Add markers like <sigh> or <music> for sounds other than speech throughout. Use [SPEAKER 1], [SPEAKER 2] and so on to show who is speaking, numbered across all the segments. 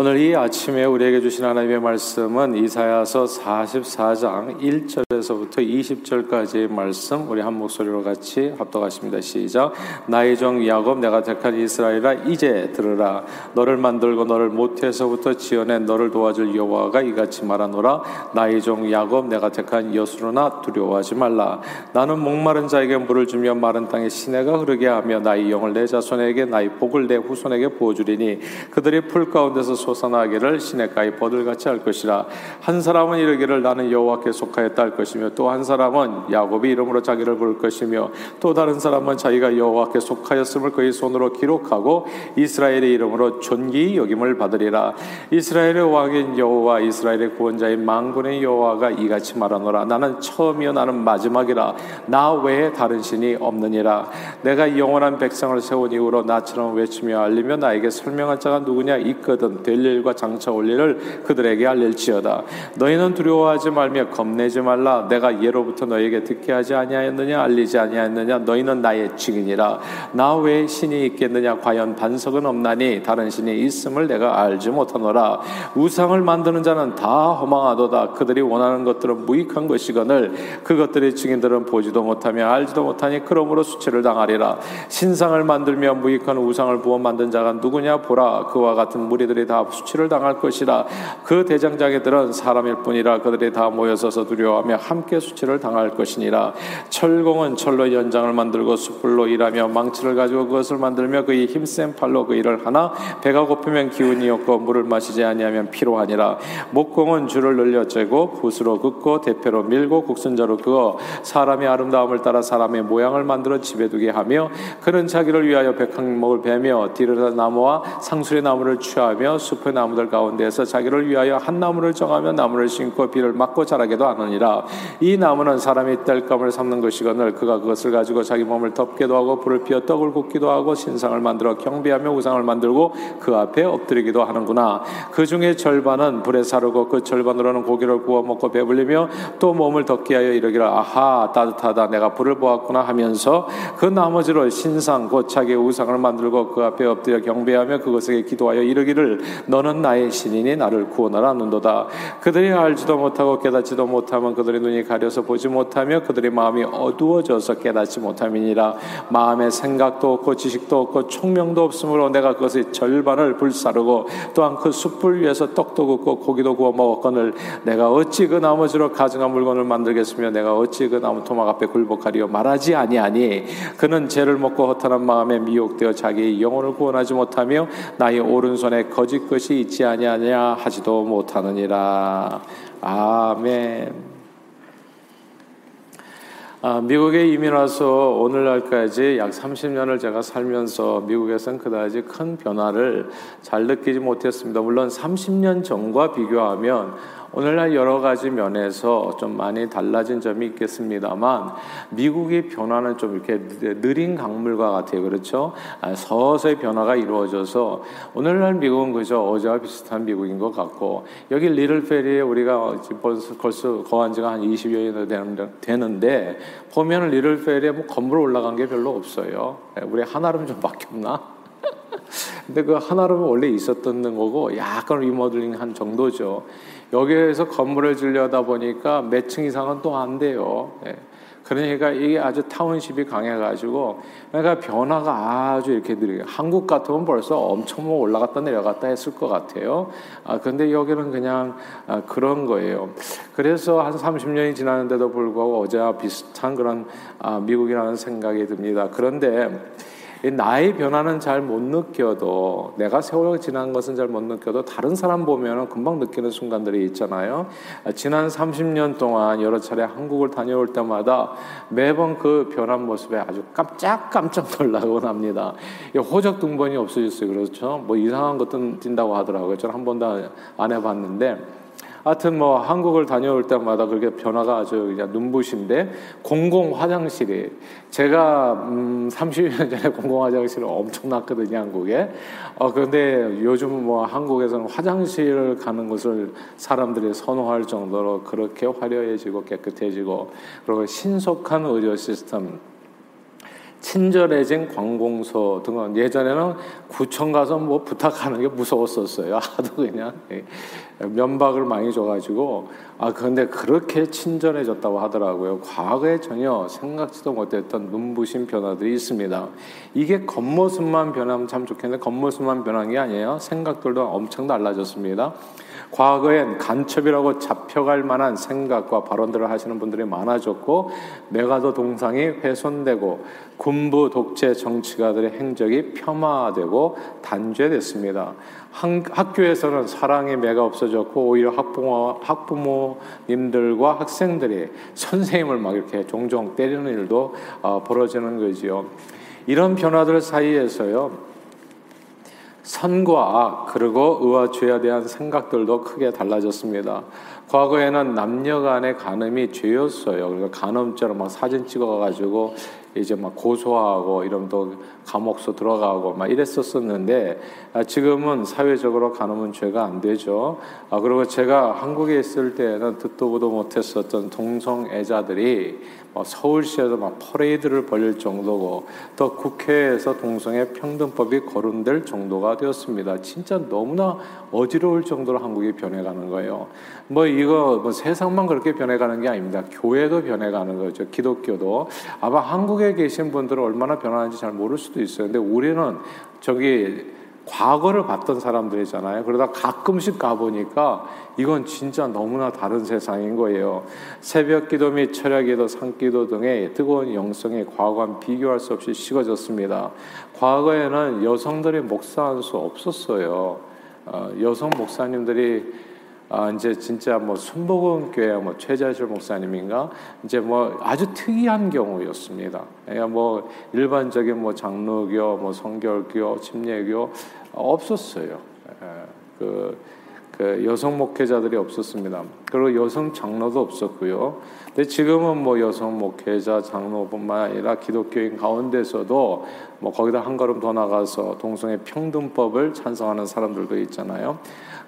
[SPEAKER 1] 오늘 이 아침에 우리에게 주신 하나님의 말씀은 이사야서 44장 1절에서부터 20절까지의 말씀 우리 한 목소리로 같이 합독하십니다. 시작. 나의 종 야곱 내가 택한 이스라엘아 이제 들으라 너를 만들고 너를 모태에서부터 지어낸 너를 도와줄 여호와가 이같이 말하노라 나의 종 야곱 내가 택한 여수로나 두려워하지 말라 나는 목마른 자에게 물을 주며 마른 땅에 시내가 흐르게 하며 나의 영을 내 자손에게 나의 복을 내 후손에게 부어주리니 그들이 풀 가운데서 솟아나기를 시냇가에 버들같이 할 것이라. 한 사람은 이르기를 나는 여호와께 속하였다 할 것이며 또 한 사람은 야곱이 이름으로 자기를 부를 것이며 또 다른 사람은 자기가 여호와께 속하였음을 그의 손으로 기록하고 이스라엘의 이름으로 존귀 여김을 받으리라. 이스라엘의 왕인 여호와 이스라엘의 구원자인 망군의 여호와가 이같이 말하노라. 나는 처음이요 나는 마지막이라. 나 외에 다른 신이 없느니라. 내가 영원한 백성을 세운 이후로 나처럼 외치며 알리며 나에게 설명할 자가 누구냐? 있거든. 될 일과 장차 올 일을 그들에게 알릴지어다. 너희는 두려워하지 말며 겁내지 말라. 내가 예로부터 너에게 듣게 하지 아니하였느냐 알리지 아니하였느냐 너희는 나의 증인이라. 나 외에 신이 있겠느냐 과연 반석은 없나니 다른 신이 있음을 내가 알지 못하노라. 우상을 만드는 자는 다 허망하도다. 그들이 원하는 것들은 무익한 것이거늘 그것들의 증인들은 보지도 못하며 알지도 못하니 그러므로 수치를 당하리라. 신상을 만들며 무익한 우상을 부어 만든 자가 누구냐 보라. 그와 같은 무리들이 다 수치를 당할 것이라 그 대장장이들은 사람일 뿐이라 그들이 다 모여서서 두려워하며 함께 수치를 당할 것이니라. 철공은 철로 연장을 만들고 숯불로 일하며 망치를 가지고 그것을 만들며 그의 힘센 팔로 그 일을 하나 배가 고프면 기운이 없고 물을 마시지 아니하면 피로하니라. 목공은 줄을 늘려 째고 붓으로 긋고 대패로 밀고 국순자로 그어 사람의 아름다움을 따라 사람의 모양을 만들어 집에 두게 하며 그는 자기를 위하여 백항목을 베며 디르다 나무와 상술의 나무를 취하며 숲의 나무들 가운데에서 자기를 위하여 한 나무를 정하며 나무를 심고 비를 맞고 자라게도 하느니라. 이 나무는 사람이 뗄감을 삼는 것이거늘 그가 그것을 가지고 자기 몸을 덮게도 하고 불을 피워 떡을 굽기도 하고 신상을 만들어 경배하며 우상을 만들고 그 앞에 엎드리기도 하는구나. 그 중에 절반은 불에 사르고 그 절반으로는 고기를 구워 먹고 배불리며 또 몸을 덮게 하여 이러기를 아하 따뜻하다. 내가 불을 보았구나 하면서 그 나머지로 신상 곧 자기 우상을 만들고 그 앞에 엎드려 경배하며 그것에게 기도하여 이르기를 너는 나의 신이니 나를 구원하라 는도다. 그들이 알지도 못하고 깨닫지도 못하면 그들의 눈이 가려서 보지 못하며 그들의 마음이 어두워져서 깨닫지 못함이니라. 마음의 생각도 없고 지식도 없고 총명도 없으므로 내가 그것의 절반을 불사르고 또한 그 숯불 위에서 떡도 굽고 고기도 구워 먹었거늘 내가 어찌 그 나머지로 가증한 물건을 만들겠으며 내가 어찌 그 나무 토막 앞에 굴복하리요 말하지 아니하니 그는 죄를 먹고 허탄한 마음에 미혹되어 자기의 영혼을 구원하지 못하며 나의 오른손에 거짓 것이 있지 아니하냐 하지도 못하느니라. 아멘. 아, 미국에 이민 와서 오늘날까지 약 30년을 제가 살면서 미국에서는 그다지 큰 변화를 잘 느끼지 못했습니다. 물론 30년 전과 비교하면 오늘날 여러 가지 면에서 좀 많이 달라진 점이 있겠습니다만 미국의 변화는 좀 이렇게 느린 강물과 같아요. 그렇죠? 아, 서서히 변화가 이루어져서 오늘날 미국은 그저 어제와 비슷한 미국인 것 같고 여기 리틀페리에 우리가 벌써, 거한 지가 한 20여 년 되는데 보면 리틀페리에 뭐 건물 올라간 게 별로 없어요. 예, 우리 하나름 좀 바뀌었나? <laughs> 근데 그 하나름은 원래 있었던 거고 약간 리모델링 한 정도죠. 여기에서 건물을 지려다 보니까 몇 층 이상은 또 안 돼요. 예. 그러니까 이게 아주 타운십이 강해가지고 그러니까 변화가 아주 이렇게 느려요. 한국 같으면 벌써 엄청 뭐 올라갔다 내려갔다 했을 것 같아요. 아 근데 여기는 그냥 아, 그런 거예요. 그래서 한 30년이 지났는데도 불구하고 어제와 비슷한 그런 아, 미국이라는 생각이 듭니다. 그런데 나의 변화는 잘 못 느껴도 내가 세월이 지난 것은 잘 못 느껴도 다른 사람 보면 금방 느끼는 순간들이 있잖아요. 지난 30년 동안 여러 차례 한국을 다녀올 때마다 매번 그 변한 모습에 아주 깜짝깜짝 <laughs> 놀라곤 합니다. 호적 등본이 없어졌어요. 그렇죠? 뭐 이상한 것도 뛴다고 하더라고요. 저는 한 번도 안 해봤는데 하여튼 뭐 한국을 다녀올 때마다 그렇게 변화가 아주 그냥 눈부신데 공공 화장실이 제가 음 30년 전에 공공 화장실을 엄청 났거든요 한국에. 어 그런데 요즘 뭐 한국에서는 화장실을 가는 것을 사람들이 선호할 정도로 그렇게 화려해지고 깨끗해지고 그리고 신속한 의료 시스템 친절해진 관공서 등은 예전에는 구청 가서 뭐 부탁하는 게 무서웠었어요. <laughs> 하도 그냥 예, 면박을 많이 줘가지고 아 그런데 그렇게 친절해졌다고 하더라고요. 과거에 전혀 생각지도 못했던 눈부신 변화들이 있습니다. 이게 겉모습만 변하면 참 좋겠는데 겉모습만 변한 게 아니에요. 생각들도 엄청 달라졌습니다. 과거엔 간첩이라고 잡혀갈 만한 생각과 발언들을 하시는 분들이 많아졌고 메가더 동상이 훼손되고 군부 독재 정치가들의 행적이 폄하되고 단죄됐습니다. 학교에서는 사랑의 매가 없어졌고 오히려 학부모, 학부모님들과 학생들이 선생님을 막 이렇게 종종 때리는 일도 어, 벌어지는 거지요. 이런 변화들 사이에서요. 선과 악 그리고 의와 죄에 대한 생각들도 크게 달라졌습니다. 과거에는 남녀 간의 간음이 죄였어요. 그러니까 간음죄로 막 사진 찍어가지고 이제 막 고소하고 이러면 또 감옥서 들어가고 막 이랬었었는데 아, 지금은 사회적으로 간음은 죄가 안 되죠. 아, 그리고 제가 한국에 있을 때는 듣도 보도 못했었던 동성애자들이 뭐 서울시에서 막 퍼레이드를 벌릴 정도고 또 국회에서 동성애 평등법이 거론될 정도가 되었습니다. 진짜 너무나 어지러울 정도로 한국이 변해가는 거예요. 뭐 이거 뭐 세상만 그렇게 변해가는 게 아닙니다. 교회도 변해가는 거죠. 기독교도 아마 한국에 계신 분들은 얼마나 변하는지 잘 모를 수도 있어요. 근데 우리는 저기 과거를 봤던 사람들이잖아요. 그러다 가끔씩 가보니까 이건 진짜 너무나 다른 세상인 거예요. 새벽 기도 및 철야 기도, 산 기도 등의 뜨거운 영성이 과거와 비교할 수 없이 식어졌습니다. 과거에는 여성들이 목사할 수 없었어요. 어, 여성 목사님들이 아, 이제 진짜 뭐 순복음 교회 뭐 최자실 목사님인가 이제 뭐 아주 특이한 경우였습니다. 뭐 일반적인 뭐 장로교, 뭐 성결교, 침례교 없었어요. 그, 그 여성 목회자들이 없었습니다. 그리고 여성 장로도 없었고요. 근데 지금은 뭐 여성 목회자, 장로뿐만 아니라 기독교인 가운데서도 뭐 거기다 한 걸음 더 나가서 동성애 평등법을 찬성하는 사람들도 있잖아요.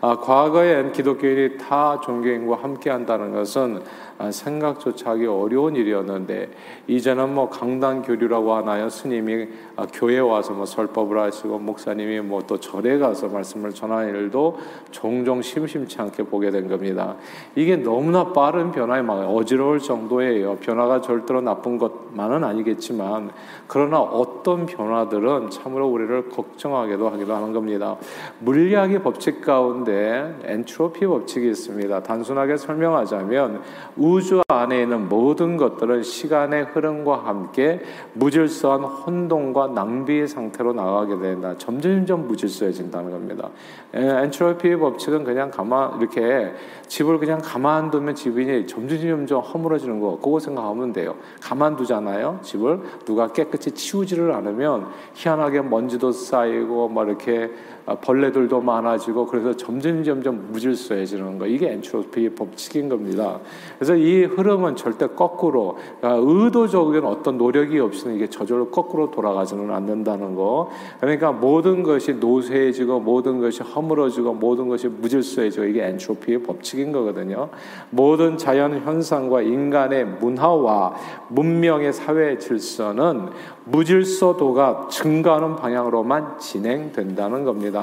[SPEAKER 1] 아, 과거엔 기독교인이 타 종교인과 함께 한다는 것은 아, 생각조차 하기 어려운 일이었는데 이제는 뭐 강단 교류라고 하나요? 스님이 아, 교회 와서 뭐 설법을 하시고 목사님이 뭐 또 절에 가서 말씀을 전하는 일도 종종 심심치 않게 보게 된 겁니다. 이게 너무나 빠른 변화에 막 어지러울 정도예요. 변화가 절대로 나쁜 것만은 아니겠지만 그러나 어떤 변화들은 참으로 우리를 걱정하게도 하기도 하는 겁니다. 물리학의 법칙 가운데 엔트로피 법칙이 있습니다. 단순하게 설명하자면 우주 안에 있는 모든 것들은 시간의 흐름과 함께 무질서한 혼동과 낭비의 상태로 나가게 된다. 점점점 무질서해진다는 겁니다. 엔트로피 법칙은 그냥 가만 이렇게 집을 그냥 가만 두면 집이 점점점 허물어지는 거 그거 생각하면 돼요. 가만 두잖아요. 집을 누가 깨끗이 치우지를 않으면 희한하게 먼지도 쌓이고 막 이렇게 아, 벌레들도 많아지고 그래서 점점 점점 무질서해지는 거 이게 엔트로피 법칙인 겁니다. 그래서 이 흐름은 절대 거꾸로 아, 의도적인 어떤 노력이 없이는 이게 저절로 거꾸로 돌아가지는 않는다는 거. 그러니까 모든 것이 노쇠해지고 모든 것이 허물어지고 모든 것이 무질서해지고 이게 엔트로피의 법칙인 거거든요. 모든 자연 현상과 인간의 문화와 문명의 사회 질서는 무질서도가 증가하는 방향으로만 진행된다는 겁니다.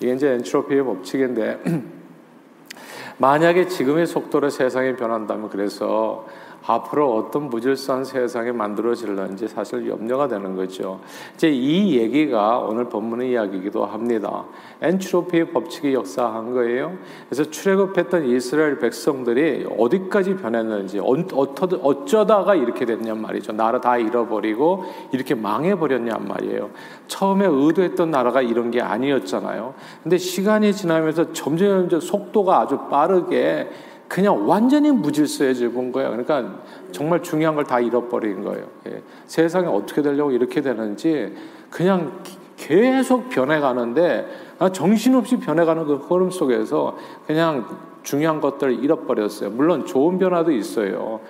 [SPEAKER 1] 이게 이제 엔트로피의 법칙인데 <clears throat> 만약에 지금의 속도로 세상이 변한다면 그래서 앞으로 어떤 무질서한 세상이 만들어질는지 사실 염려가 되는 거죠. 이제 이 얘기가 오늘 본문의 이야기이기도 합니다. 엔트로피의 법칙이 역사한 거예요. 그래서 출애굽했던 이스라엘 백성들이 어디까지 변했는지 어쩌다가 이렇게 됐냔 말이죠. 나라 다 잃어버리고 이렇게 망해버렸냔 말이에요. 처음에 의도했던 나라가 이런 게 아니었잖아요. 근데 시간이 지나면서 점점 점점 속도가 아주 빠르게 그냥 완전히 무질서해져 본 거예요. 그러니까 정말 중요한 걸 다 잃어버린 거예요. 예. 세상이 어떻게 되려고 이렇게 되는지 그냥 계속 변해가는데 아, 정신없이 변해가는 그 흐름 속에서 그냥 중요한 것들을 잃어버렸어요. 물론 좋은 변화도 있어요.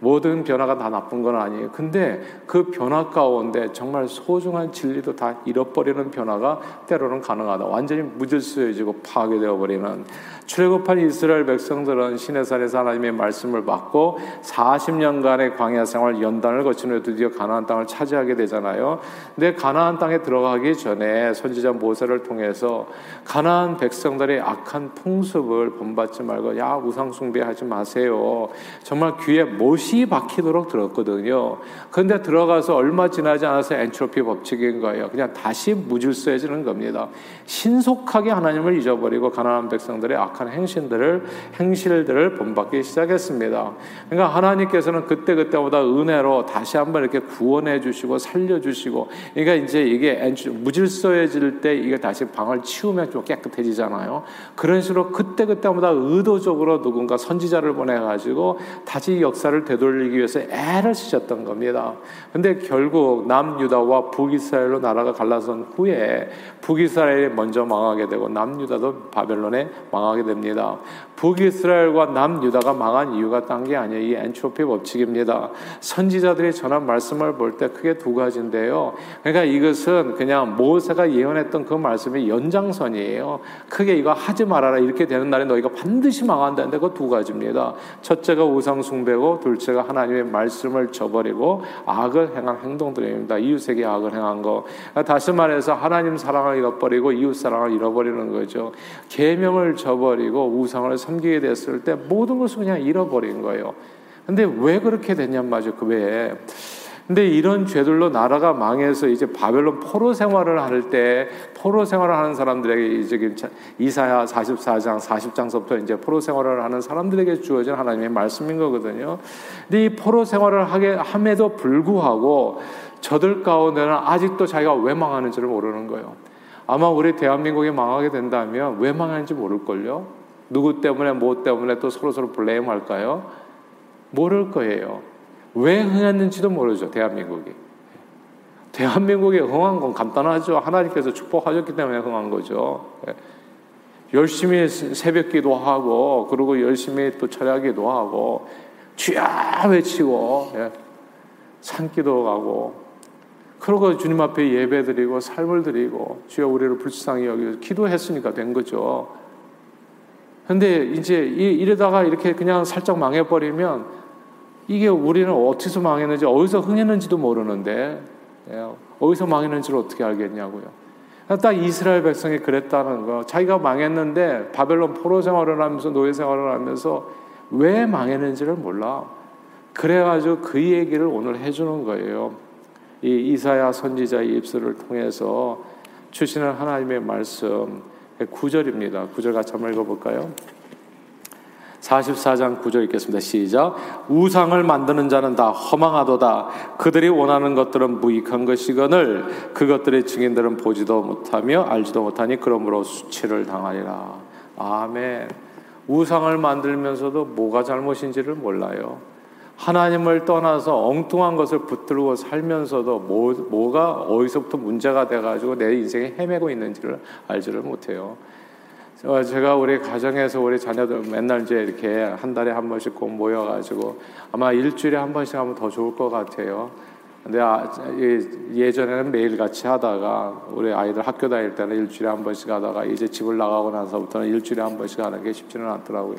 [SPEAKER 1] 모든 변화가 다 나쁜 건 아니에요. 근데 그 변화 가운데 정말 소중한 진리도 다 잃어버리는 변화가 때로는 가능하다. 완전히 무질서해지고 파괴되어 버리는 출애굽한 이스라엘 백성들은 시내산에서 하나님의 말씀을 받고 40년간의 광야 생활 연단을 거친 후에 드디어 가나안 땅을 차지하게 되잖아요. 근데 가나안 땅에 들어가기 전에 선지자 모세를 통해서 가나안 백성들의 악한 풍습을 본받지 말고 야 우상 숭배하지 마세요. 정말 귀에 못이 박히도록 들었거든요. 그런데 들어가서 얼마 지나지 않아서 엔트로피 법칙인 거예요. 그냥 다시 무질서해지는 겁니다. 신속하게 하나님을 잊어버리고 가나안 백성들의 악한 행실들을 행실들을 본받기 시작했습니다. 그러니까 하나님께서는 그때 그때보다 은혜로 다시 한번 이렇게 구원해 주시고 살려 주시고 그러니까 이제 이게 무질서해질 때 이게 다시 방을 치우면 좀 깨끗해지잖아요. 그런 식으로 그때 그때보다 의도적으로 누군가 선지자를 보내 가지고 다시 역사를 되돌리기 위해서 애를 쓰셨던 겁니다. 근데 결국 남유다와 북이스라엘로 나라가 갈라선 후에 북이스라엘이 먼저 망하게 되고 남유다도 바벨론에 망하게 됩니다. 북이스라엘과 남유다가 망한 이유가 딴 게 아니에요. 이 엔트로피 법칙입니다. 선지자들이 전한 말씀을 볼 때 크게 두 가지인데요. 그러니까 이것은 그냥 모세가 예언했던 그 말씀의 연장선이에요. 크게 이거 하지 말아라 이렇게 되는 날에 너희가 반드시 망한다는데 그 두 가지입니다. 첫째가 우상 숭배고 둘째 가 하나님의 말씀을 저버리고 악을 행한 행동들입니다. 이웃에게 악을 행한 거. 다시 말해서 하나님 사랑을 잃어버리고 이웃 사랑을 잃어버리는 거죠. 계명을 저버리고 우상을 섬기게 됐을 때 모든 것을 그냥 잃어버린 거예요. 근데 왜 그렇게 됐냔 말이죠. 그 외에. 근데 이런 죄들로 나라가 망해서 이제 바벨론 포로 생활을 할 때 포로 생활을 하는 사람들에게 이제 이사야 44장 40장서부터 이제 포로 생활을 하는 사람들에게 주어진 하나님의 말씀인 거거든요. 근데 이 포로 생활을 하게 함에도 불구하고 저들 가운데는 아직도 자기가 왜 망하는지를 모르는 거예요. 아마 우리 대한민국이 망하게 된다면 왜 망하는지 모를걸요? 누구 때문에, 뭐 때문에 또 서로서로 블레임 할까요? 모를 거예요. 왜 흥했는지도 모르죠, 대한민국이. 대한민국이 흥한 건 간단하죠. 하나님께서 축복하셨기 때문에 흥한 거죠. 열심히 새벽 기도하고, 그리고 열심히 또 철야 기도하고, 주야 외치고, 예. 산기도 가고, 그러고 주님 앞에 예배 드리고 삶을 드리고 주여 우리를 불쌍히 여기 기도했으니까 된 거죠. 근데 이제 이러다가 이렇게 그냥 살짝 망해버리면 이게 우리는 어디서 망했는지 어디서 흥했는지도 모르는데 예, 어디서 망했는지를 어떻게 알겠냐고요. 딱 이스라엘 백성이 그랬다는 거. 자기가 망했는데 바벨론 포로 생활을 하면서 노예 생활을 하면서 왜 망했는지를 몰라. 그래가지고 그 얘기를 오늘 해주는 거예요. 이 이사야 선지자의 입술을 통해서 주시는 하나님의 말씀 9절입니다. 9절 같이 한번 읽어볼까요? 44장 9절 읽겠습니다. 시작. 우상을 만드는 자는 다 허망하도다. 그들이 원하는 것들은 무익한 것이거늘 그것들의 증인들은 보지도 못하며 알지도 못하니 그러므로 수치를 당하리라. 아멘. 우상을 만들면서도 뭐가 잘못인지를 몰라요. 하나님을 떠나서 엉뚱한 것을 붙들고 살면서도 뭐, 뭐가 어디서부터 문제가 돼가지고 내 인생에 헤매고 있는지를 알지를 못해요. 제가 우리 가정에서 우리 자녀들 맨날 이제 이렇게 한 달에 한 번씩 꼭 모여가지고 아마 일주일에 한 번씩 하면 더 좋을 것 같아요. 근데 아, 예전에는 매일 같이 하다가 우리 아이들 학교 다닐 때는 일주일에 한 번씩 하다가 이제 집을 나가고 나서부터는 일주일에 한 번씩 하는 게 쉽지는 않더라고요.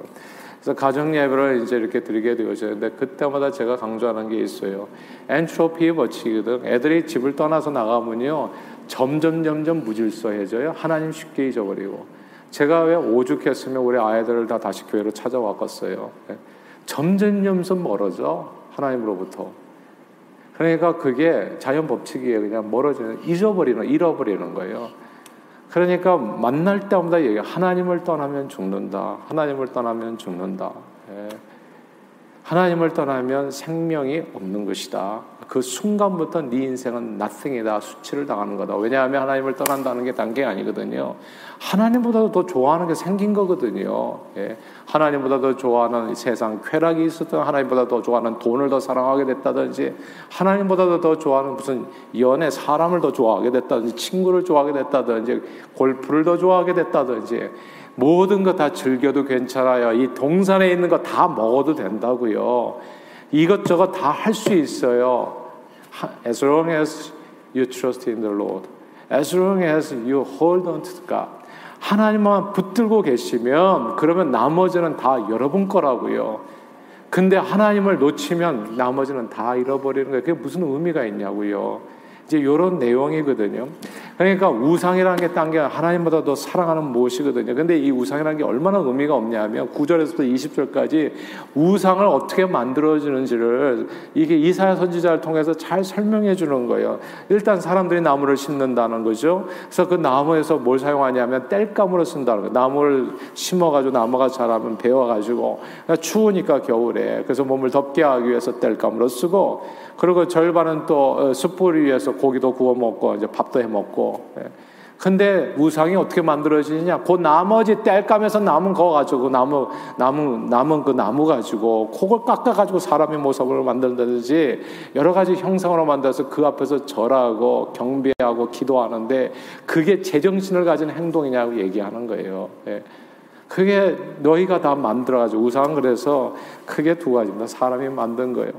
[SPEAKER 1] 그래서 가정 예배를 이제 이렇게 드리게 되어졌는데 그때마다 제가 강조하는 게 있어요. 엔트로피 법칙이거든. 애들이 집을 떠나서 나가면요. 점점 점점 무질서해져요. 하나님 쉽게 잊어버리고. 제가 왜 오죽했으면 우리 아이들을 다 다시 교회로 찾아왔겠어요. 예. 점점 점점 멀어져. 하나님으로부터. 그러니까 그게 자연 법칙이에요. 그냥 멀어지는, 잊어버리는, 잃어버리는 거예요. 그러니까 만날 때마다 얘기 하나님을 떠나면 죽는다. 하나님을 떠나면 죽는다. 예. 하나님을 떠나면 생명이 없는 것이다. 그 순간부터 네 인생은 nothing이다. 수치를 당하는 거다. 왜냐하면 하나님을 떠난다는 게 단계 아니거든요. 하나님보다도 더 좋아하는 게 생긴 거거든요. 예. 하나님보다 더 좋아하는 세상 쾌락이 있었던 하나님보다 더 좋아하는 돈을 더 사랑하게 됐다든지 하나님보다도 더 좋아하는 무슨 연애 사람을 더 좋아하게 됐다든지 친구를 좋아하게 됐다든지 골프를 더 좋아하게 됐다든지 모든 거 다 즐겨도 괜찮아요. 이 동산에 있는 거 다 먹어도 된다고요. 이것저것 다 할 수 있어요. As long as you trust in the Lord. As long as you hold on to God. 하나님만 붙들고 계시면 그러면 나머지는 다 여러분 거라고요. 근데 하나님을 놓치면 나머지는 다 잃어버리는 거예요. 그게 무슨 의미가 있냐고요. 이제 이런 내용이거든요. 그러니까 우상이라는 게 딴 게 하나님보다 더 사랑하는 무엇이거든요. 근데 이 우상이라는 게 얼마나 의미가 없냐면 9절에서부터 20절까지 우상을 어떻게 만들어지는지를 이게 이사야 선지자를 통해서 잘 설명해 주는 거예요. 일단 사람들이 나무를 심는다는 거죠. 그래서 그 나무에서 뭘 사용하냐면 땔감으로 쓴다는 거예요. 나무를 심어가지고 나무가 자라면 베어가지고 그러니까 추우니까 겨울에 그래서 몸을 덮게 하기 위해서 땔감으로 쓰고 그리고 절반은 또 어, 숯불 위에서 고기도 구워 먹고 이제 밥도 해 먹고. 예. 근데 우상이 어떻게 만들어지느냐? 그 나머지 땔감에서 남은 거 가지고 그 나무 나무 남은 그 나무 가지고 그걸 깎아 가지고 사람의 모습으로 만든다든지 여러 가지 형상으로 만들어서 그 앞에서 절하고 경배하고 기도하는데 그게 제정신을 가진 행동이냐고 얘기하는 거예요. 예. 그게 너희가 다 만들어 가지고 우상 그래서 크게 두 가지입니다. 사람이 만든 거예요.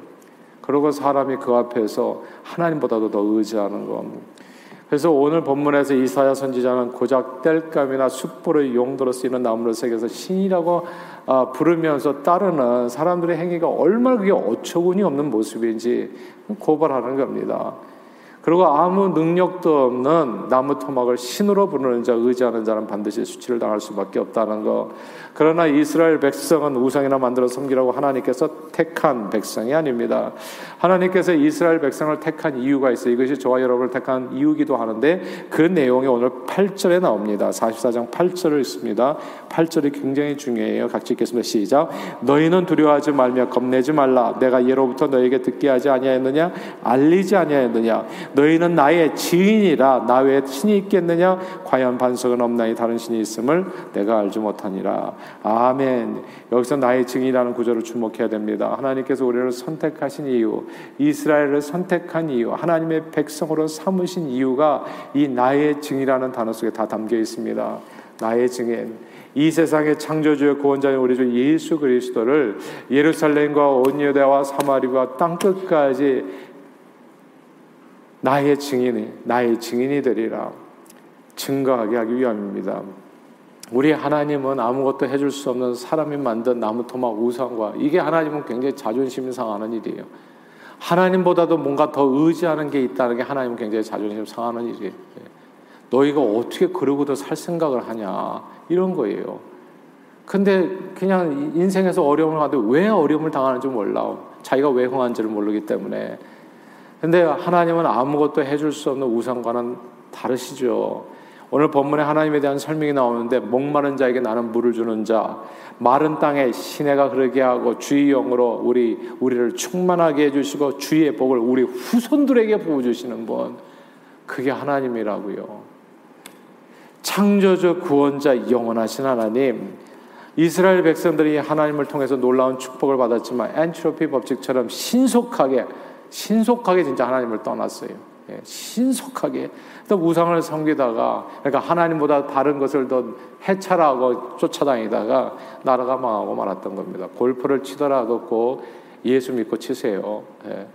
[SPEAKER 1] 그리고 사람이 그 앞에서 하나님보다도 더 의지하는 것. 그래서 오늘 본문에서 이사야 선지자는 고작 뗄감이나 숯불의 용도로 쓰이는 나무를 새겨서 신이라고 아, 부르면서 따르는 사람들의 행위가 얼마나 그게 어처구니 없는 모습인지 고발하는 겁니다. 그리고 아무 능력도 없는 나무 토막을 신으로 부르는 자, 의지하는 자는 반드시 수치를 당할 수밖에 없다는 것. 그러나 이스라엘 백성은 우상이나 만들어 섬기라고 하나님께서 택한 백성이 아닙니다. 하나님께서 이스라엘 백성을 택한 이유가 있어요. 이것이 저와 여러분을 택한 이유기도 하는데 그 내용이 오늘 8절에 나옵니다. 44장 8절을 있습니다. 8절이 굉장히 중요해요. 같이 읽겠습니다. 시작. 너희는 두려워하지 말며 겁내지 말라. 내가 예로부터 너에게 듣게 하지 아니하였느냐? 알리지 아니하였느냐? 너희는 나의 지인이라 나 외에 신이 있겠느냐? 과연 반석은 없나니 다른 신이 있음을 내가 알지 못하니라. 아멘. 여기서 나의 증인이라는 구절을 주목해야 됩니다. 하나님께서 우리를 선택하신 이유, 이스라엘을 선택한 이유, 하나님의 백성으로 삼으신 이유가 이 나의 증이라는 단어 속에 다 담겨 있습니다. 나의 증인. 이 세상의 창조주의 구원자인 우리 주 예수 그리스도를 예루살렘과 온 유대와 사마리와 땅 끝까지 나의 증인이 나의 증인이 되리라 증거하게 하기 위함입니다. 우리 하나님은 아무것도 해줄 수 없는 사람이 만든 나무 토막 우상과 이게 하나님은 굉장히 자존심 상하는 일이에요. 하나님보다도 뭔가 더 의지하는 게 있다는 게 하나님은 굉장히 자존심 상하는 일이에요. 너희가 어떻게 그러고도 살 생각을 하냐 이런 거예요. 근데 그냥 인생에서 어려움을 하는데 왜 어려움을 당하는지 몰라. 자기가 왜 흥한지를 모르기 때문에. 근데 하나님은 아무것도 해줄 수 없는 우상과는 다르시죠. 오늘 본문에 하나님에 대한 설명이 나오는데 목마른 자에게 나는 물을 주는 자, 마른 땅에 시내가 흐르게 하고 주의 영으로 우리 우리를 충만하게 해주시고 주의 복을 우리 후손들에게 부어 주시는 분, 그게 하나님이라고요. 창조주 구원자 영원하신 하나님. 이스라엘 백성들이 하나님을 통해서 놀라운 축복을 받았지만 엔트로피 법칙처럼 신속하게 신속하게 진짜 하나님을 떠났어요. 예, 신속하게 또 우상을 섬기다가 그러니까 하나님보다 다른 것을 더 해찰하고 쫓아다니다가 나라가 망하고 말았던 겁니다. 골프를 치더라도 꼭 예수 믿고 치세요. 예.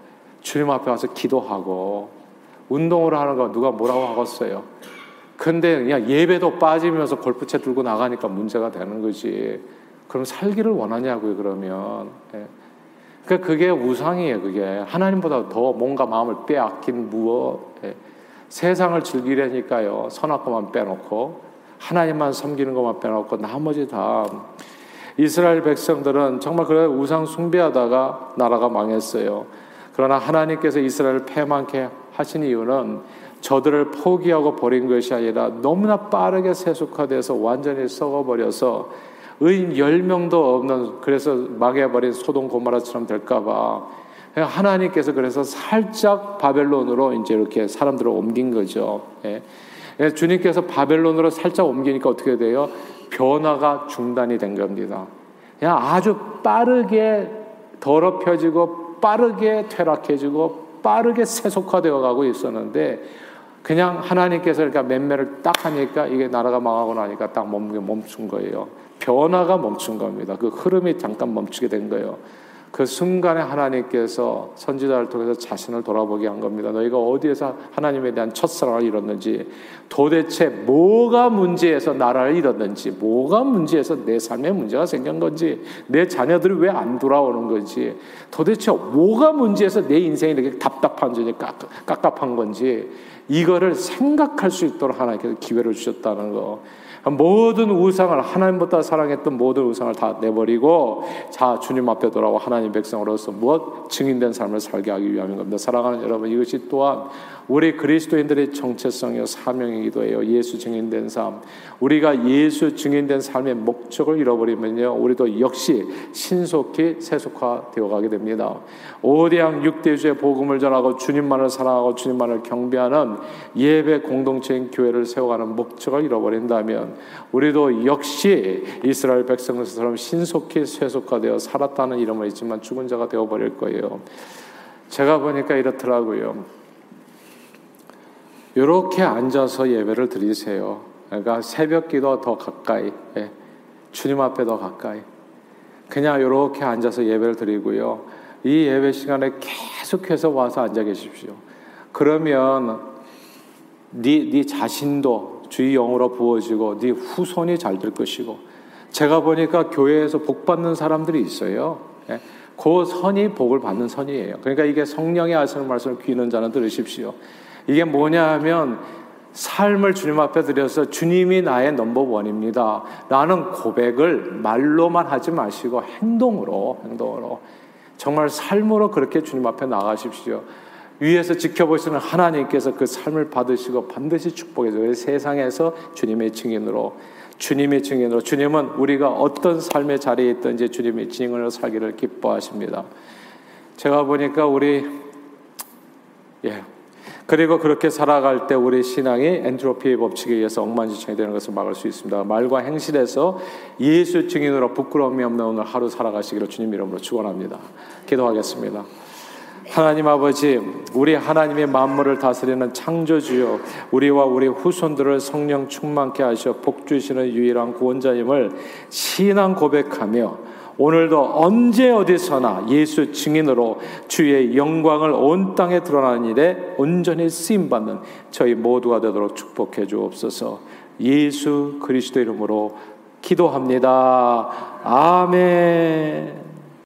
[SPEAKER 1] 주님 앞에 와서 기도하고 운동을 하는 거 누가 뭐라고 하겠어요. 근데 그냥 예배도 빠지면서 골프채 들고 나가니까 문제가 되는 거지. 그럼 살기를 원하냐고요, 그러면. 예. 그 그게 우상이에요, 그게. 하나님보다 더 뭔가 마음을 빼앗긴 무엇. 예. 세상을 즐기려니까요. 선악과만 빼놓고 하나님만 섬기는 것만 빼놓고 나머지 다 이스라엘 백성들은 정말 그래 우상 숭배하다가 나라가 망했어요. 그러나 하나님께서 이스라엘을 패망케 하신 이유는 저들을 포기하고 버린 것이 아니라 너무나 빠르게 세속화돼서 완전히 썩어버려서 의인 10명도 없는 그래서 망해버린 소돔 고마라처럼 될까봐 하나님께서 그래서 살짝 바벨론으로 이제 이렇게 사람들을 옮긴 거죠. 예. 예. 주님께서 바벨론으로 살짝 옮기니까 어떻게 돼요? 변화가 중단이 된 겁니다. 그냥 아주 빠르게 더럽혀지고 빠르게 퇴락해지고 빠르게 세속화되어 가고 있었는데 그냥 하나님께서 그러니까 맴매를 딱 하니까 이게 나라가 망하고 나니까 딱 멈춘 거예요. 변화가 멈춘 겁니다. 그 흐름이 잠깐 멈추게 된 거예요. 그 순간에 하나님께서 선지자를 통해서 자신을 돌아보게 한 겁니다. 너희가 어디에서 하나님에 대한 첫사랑을 잃었는지, 도대체 뭐가 문제에서 나라를 잃었는지, 뭐가 문제에서 내 삶에 문제가 생긴 건지, 내 자녀들이 왜 안 돌아오는 건지, 도대체 뭐가 문제에서 내 인생이 이렇게 답답한지, 깝깝한 건지, 이거를 생각할 수 있도록 하나님께서 기회를 주셨다는 거. 모든 우상을 하나님보다 사랑했던 모든 우상을 다 내버리고 자 주님 앞에 돌아와 하나님 백성으로서 무엇 증인된 삶을 살게 하기 위함인 겁니다. 사랑하는 여러분 이것이 또한 우리 그리스도인들의 정체성이요 사명이기도 해요. 예수 증인된 삶. 우리가 예수 증인된 삶의 목적을 잃어버리면요. 우리도 역시 신속히 세속화되어 가게 됩니다. 오대양 육대주의 복음을 전하고 주님만을 사랑하고 주님만을 경배하는 예배 공동체인 교회를 세워가는 목적을 잃어버린다면 우리도 역시 이스라엘 백성들처럼 신속히 세속화되어 살았다는 이름을 있지만 죽은 자가 되어버릴 거예요. 제가 보니까 이렇더라고요. 이렇게 앉아서 예배를 드리세요. 그러니까 새벽 기도 더 가까이, 예. 주님 앞에 더 가까이. 그냥 이렇게 앉아서 예배를 드리고요. 이 예배 시간에 계속해서 와서 앉아 계십시오. 그러면 네, 네 자신도 주의 영으로 부어지고 네 후손이 잘 될 것이고 제가 보니까 교회에서 복 받는 사람들이 있어요. 예. 그 선이 복을 받는 선이에요. 그러니까 이게 성령의 하시는 말씀을 귀는 자는 들으십시오. 이게 뭐냐 하면 삶을 주님 앞에 드려서 주님이 나의 넘버원입니다. 라는 고백을 말로만 하지 마시고 행동으로, 행동으로. 정말 삶으로 그렇게 주님 앞에 나가십시오. 위에서 지켜보시는 하나님께서 그 삶을 받으시고 반드시 축복해 줘요. 세상에서 주님의 증인으로, 주님의 증인으로, 주님은 우리가 어떤 삶의 자리에 있든지 주님의 증인으로 살기를 기뻐하십니다. 제가 보니까 우리, 예, 그리고 그렇게 살아갈 때 우리 신앙이 엔트로피의 법칙에 의해서 엉망진창이 되는 것을 막을 수 있습니다. 말과 행실에서 예수 증인으로 부끄러움이 없는 오늘 하루 살아가시기를 주님 이름으로 축원합니다. 기도하겠습니다. 하나님 아버지, 우리 하나님의 만물을 다스리는 창조주요, 우리와 우리 후손들을 성령 충만케 하셔 복 주시는 유일한 구원자임을 신앙 고백하며 오늘도 언제 어디서나 예수 증인으로 주의 영광을 온 땅에 드러나는 일에 온전히 쓰임 받는 저희 모두가 되도록 축복해 주옵소서. 예수 그리스도 이름으로 기도합니다. 아멘.